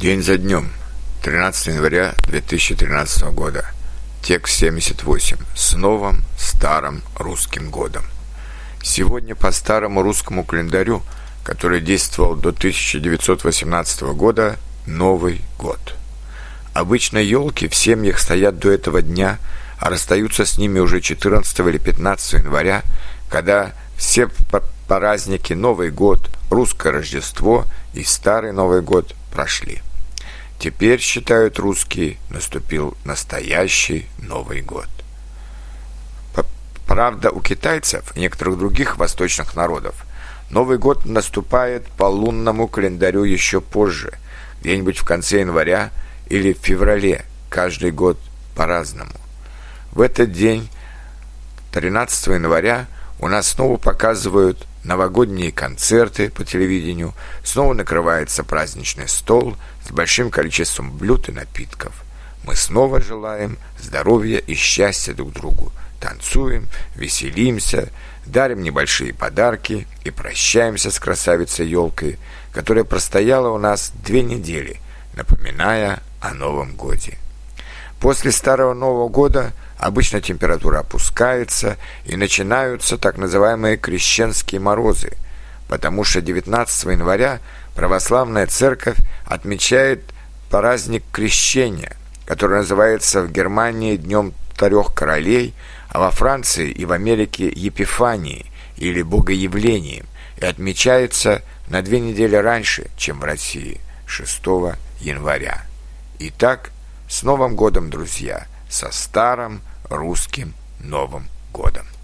День за днем. 13 января 2013 года. Текст 78. С новым старым русским годом. Сегодня по старому русскому календарю, который действовал до 1918 года, Новый год. Обычно елки в семьях стоят до этого дня, а расстаются с ними уже 14 или 15 января, когда все праздники Новый год, Русское Рождество и Старый Новый год прошли. Теперь, считают русские, наступил настоящий Новый год. Правда, у китайцев и некоторых других восточных народов Новый год наступает по лунному календарю еще позже, где-нибудь в конце января или в феврале, каждый год по-разному. В этот день, 13 января, у нас снова показывают новогодние концерты по телевидению, снова накрывается праздничный стол с большим количеством блюд и напитков. Мы снова желаем здоровья и счастья друг другу, танцуем, веселимся, дарим небольшие подарки и прощаемся с красавицей елкой, которая простояла у нас две недели, напоминая о Новом Годе. После Старого Нового Года обычно температура опускается и начинаются так называемые крещенские морозы, потому что 19 января православная церковь отмечает праздник крещения, который называется в Германии Днем Трех Королей, а во Франции и в Америке Епифанией или Богоявлением и отмечается на две недели раньше, чем в России, 6 января. Итак, с Новым годом, друзья! Со старым русским Новым годом!